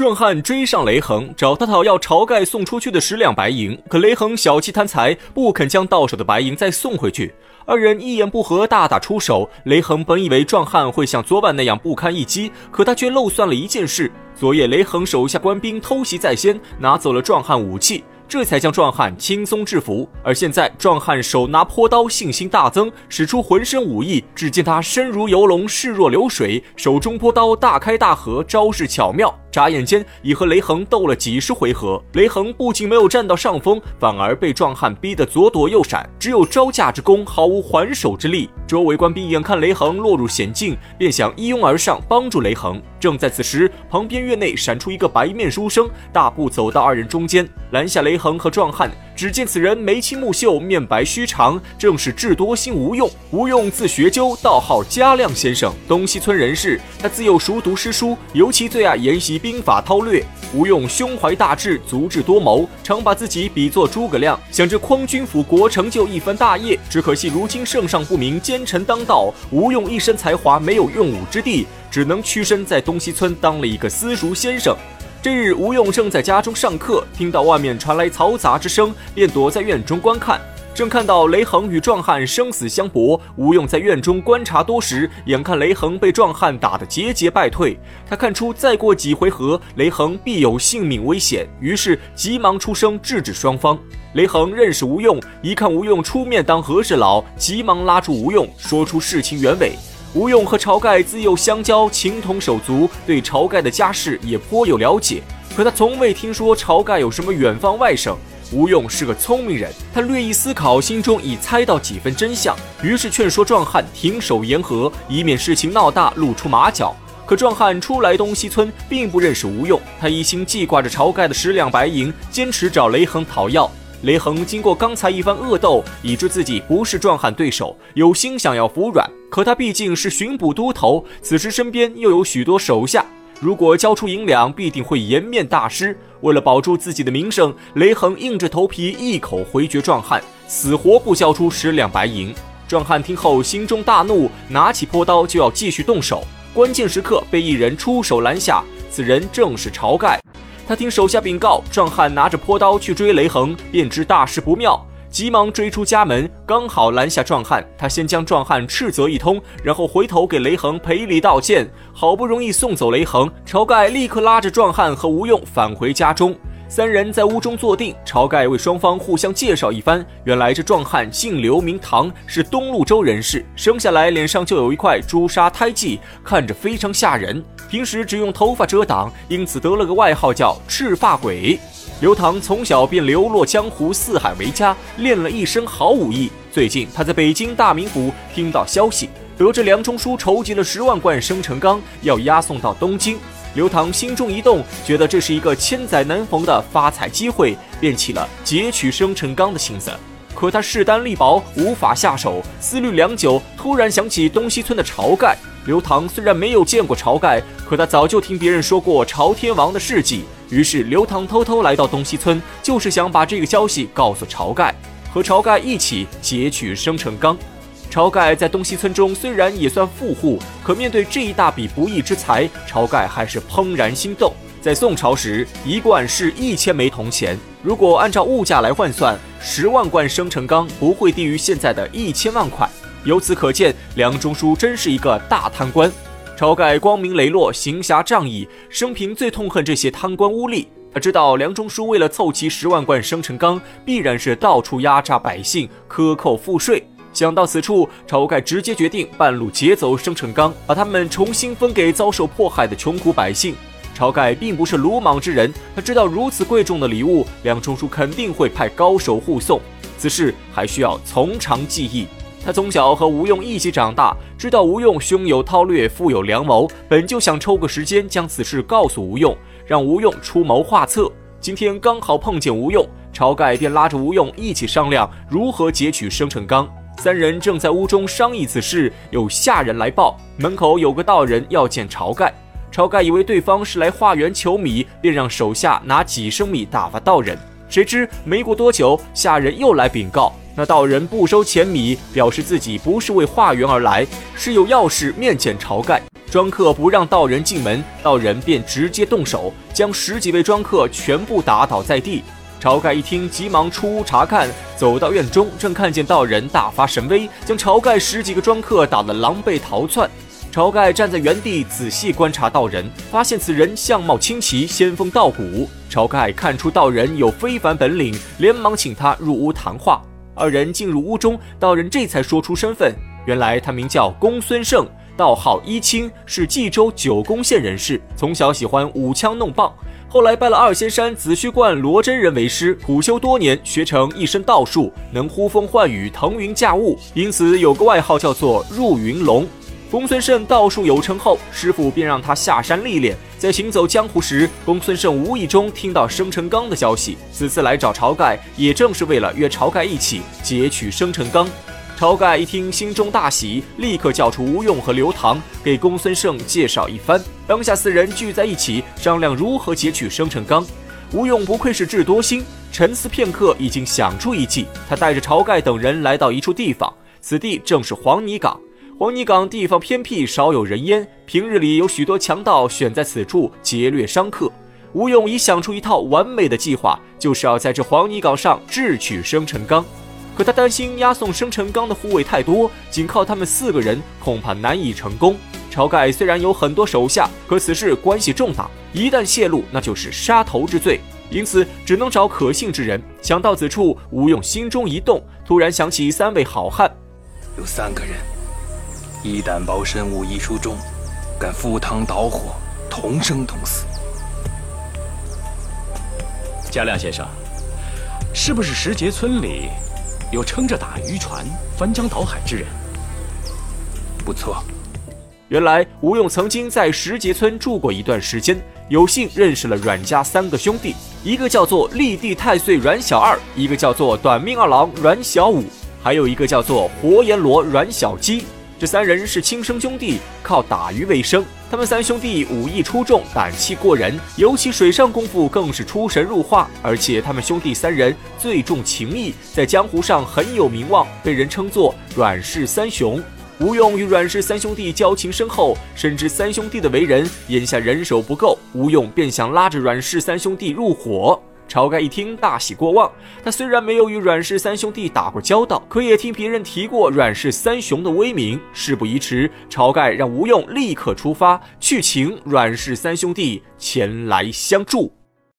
壮汉追上雷横，找他讨要晁盖送出去的十两白银，可雷横小气贪财，不肯将到手的白银再送回去。二人一言不合，大打出手。雷横本以为壮汉会像昨晚那样不堪一击，可他却漏算了一件事：昨夜雷横手下官兵偷袭在先，拿走了壮汉武器。这才将壮汉轻松制服，而现在壮汉手拿坡刀，信心大增，使出浑身武艺。只见他身如游龙，势若流水，手中坡刀大开大合，招式巧妙。眨眼间已和雷横斗了几十回合，雷横不仅没有占到上风，反而被壮汉逼得左躲右闪，只有招架之功，毫无还手之力。周围官兵眼看雷横落入险境，便想一拥而上帮助雷横。正在此时，旁边院内闪出一个白面书生，大步走到二人中间，拦下雷横和壮汉。只见此人眉清目秀，面白须长，正是智多星吴用。吴用字学究，道号嘉亮先生，东西村人士。他自幼熟读诗书，尤其最爱研习兵法韬略。吴用胸怀大志，足智多谋，常把自己比作诸葛亮，想着匡君辅国，成就一番大业。只可惜如今圣上不明，奸臣当道，吴用一身才华没有用武之地，只能屈身在东西村当了一个私塾先生。这日，吴用正在家中上课，听到外面传来嘈杂之声，便躲在院中观看。正看到雷横与壮汉生死相搏，吴用在院中观察多时，眼看雷横被壮汉打得节节败退，他看出再过几回合，雷横必有性命危险，于是急忙出声制止双方。雷横认识吴用，一看吴用出面当和事佬，急忙拉住吴用，说出事情原委。吴用和晁盖自幼相交，情同手足，对晁盖的家世也颇有了解。可他从未听说晁盖有什么远方外甥。吴用是个聪明人，他略一思考，心中已猜到几分真相，于是劝说壮汉停手言和，以免事情闹大，露出马脚。可壮汉初来东西村，并不认识吴用，他一心记挂着晁盖的十两白银，坚持找雷横讨要。雷横经过刚才一番恶斗，已知自己不是壮汉对手，有心想要服软。可他毕竟是巡捕都头，此时身边又有许多手下，如果交出银两，必定会颜面大失。为了保住自己的名声，雷横硬着头皮一口回绝壮汉，死活不交出十两白银。壮汉听后心中大怒，拿起坡刀就要继续动手。关键时刻被一人出手拦下，此人正是晁盖。他听手下禀告，壮汉拿着坡刀去追雷横，便知大事不妙，急忙追出家门，刚好拦下壮汉。他先将壮汉斥责一通，然后回头给雷横赔礼道歉。好不容易送走雷横，晁盖立刻拉着壮汉和吴用返回家中。三人在屋中坐定，晁盖为双方互相介绍一番。原来这壮汉姓刘名唐，是东路州人士，生下来脸上就有一块朱砂胎记，看着非常吓人。平时只用头发遮挡，因此得了个外号叫赤发鬼。刘唐从小便流落江湖，四海为家，练了一身好武艺。最近他在北京大名府听到消息，得知梁中书筹集了十万贯生辰纲，要押送到东京。刘唐心中一动，觉得这是一个千载难逢的发财机会，便起了劫取生辰纲的心思。可他势单力薄，无法下手。思虑良久，突然想起东西村的晁盖。刘唐虽然没有见过晁盖，可他早就听别人说过朝天王的事迹。于是刘唐偷偷来到东西村，就是想把这个消息告诉晁盖，和晁盖一起劫取生辰纲。晁盖在东西村中虽然也算富户，可面对这一大笔不义之财，晁盖还是怦然心动。在宋朝时，一贯是一千枚铜钱，如果按照物价来换算，十万贯生辰纲不会低于现在的一千万块。由此可见，梁中书真是一个大贪官。晁盖光明磊落，行侠仗义，生平最痛恨这些贪官污吏。他知道梁中书为了凑齐十万贯生辰纲，必然是到处压榨百姓，克扣赋税。想到此处，晁盖直接决定半路劫走生辰纲，把他们重新分给遭受迫害的穷苦百姓。晁盖并不是鲁莽之人，他知道如此贵重的礼物，梁中书肯定会派高手护送。此事还需要从长计议。他从小和吴用一起长大，知道吴用胸有韬略，腹有良谋，本就想抽个时间将此事告诉吴用，让吴用出谋划策。今天刚好碰见吴用，晁盖便拉着吴用一起商量如何劫取生辰纲。三人正在屋中商议此事，有下人来报，门口有个道人要见晁盖。晁盖以为对方是来化缘求米，便让手下拿几升米打发道人。谁知没过多久，下人又来禀告，那道人不收钱米，表示自己不是为化缘而来，是有要事面见晁盖。庄客不让道人进门，道人便直接动手，将十几位庄客全部打倒在地。晁盖一听，急忙出屋查看，走到院中，正看见道人大发神威，将晁盖十几个庄客打得狼狈逃窜。晁盖站在原地仔细观察道人，发现此人相貌清奇，仙风道骨。晁盖看出道人有非凡本领，连忙请他入屋谈话。二人进入屋中，道人这才说出身份，原来他名叫公孙胜，道号一清，是冀州九宫县人士，从小喜欢舞枪弄棒，后来拜了二仙山紫虚观罗真人为师，苦修多年，学成一身道术，能呼风唤雨、腾云驾雾，因此有个外号叫做入云龙。公孙胜道术有成后，师傅便让他下山历练。在行走江湖时，公孙胜无意中听到生辰纲的消息。此次来找晁盖，也正是为了约晁盖一起劫取生辰纲。晁盖一听，心中大喜，立刻叫出吴用和刘唐，给公孙胜介绍一番。当下四人聚在一起，商量如何劫取生辰纲。吴用不愧是智多星，沉思片刻，已经想出一计。他带着晁盖等人来到一处地方，此地正是黄泥岗。黄泥岗地方偏僻，少有人烟。平日里有许多强盗选在此处劫掠商客。吴用已想出一套完美的计划，就是要在这黄泥岗上智取生辰纲。可他担心押送生辰纲的护卫太多，仅靠他们四个人恐怕难以成功。晁盖虽然有很多手下，可此事关系重大，一旦泄露，那就是杀头之罪。因此，只能找可信之人。想到此处，吴用心中一动，突然想起三位好汉，有三个人。一胆包身武艺出众，敢赴汤蹈火，同生同死。嘉亮先生，是不是石碣村里有撑着打渔船、翻江倒海之人？不错。原来吴用曾经在石碣村住过一段时间，有幸认识了阮家三个兄弟，一个叫做立地太岁阮小二，一个叫做短命二郎阮小五，还有一个叫做活阎罗阮小鸡。这三人是亲生兄弟，靠打鱼为生。他们三兄弟武艺出众，胆气过人，尤其水上功夫更是出神入化。而且他们兄弟三人最重情义，在江湖上很有名望，被人称作阮氏三雄。吴用与阮氏三兄弟交情深厚，深知三兄弟的为人，眼下人手不够，吴用便想拉着阮氏三兄弟入伙。晁盖一听，大喜过望。他虽然没有与阮氏三兄弟打过交道，可也听别人提过阮氏三雄的威名。事不宜迟，晁盖让吴用立刻出发，去请阮氏三兄弟前来相助。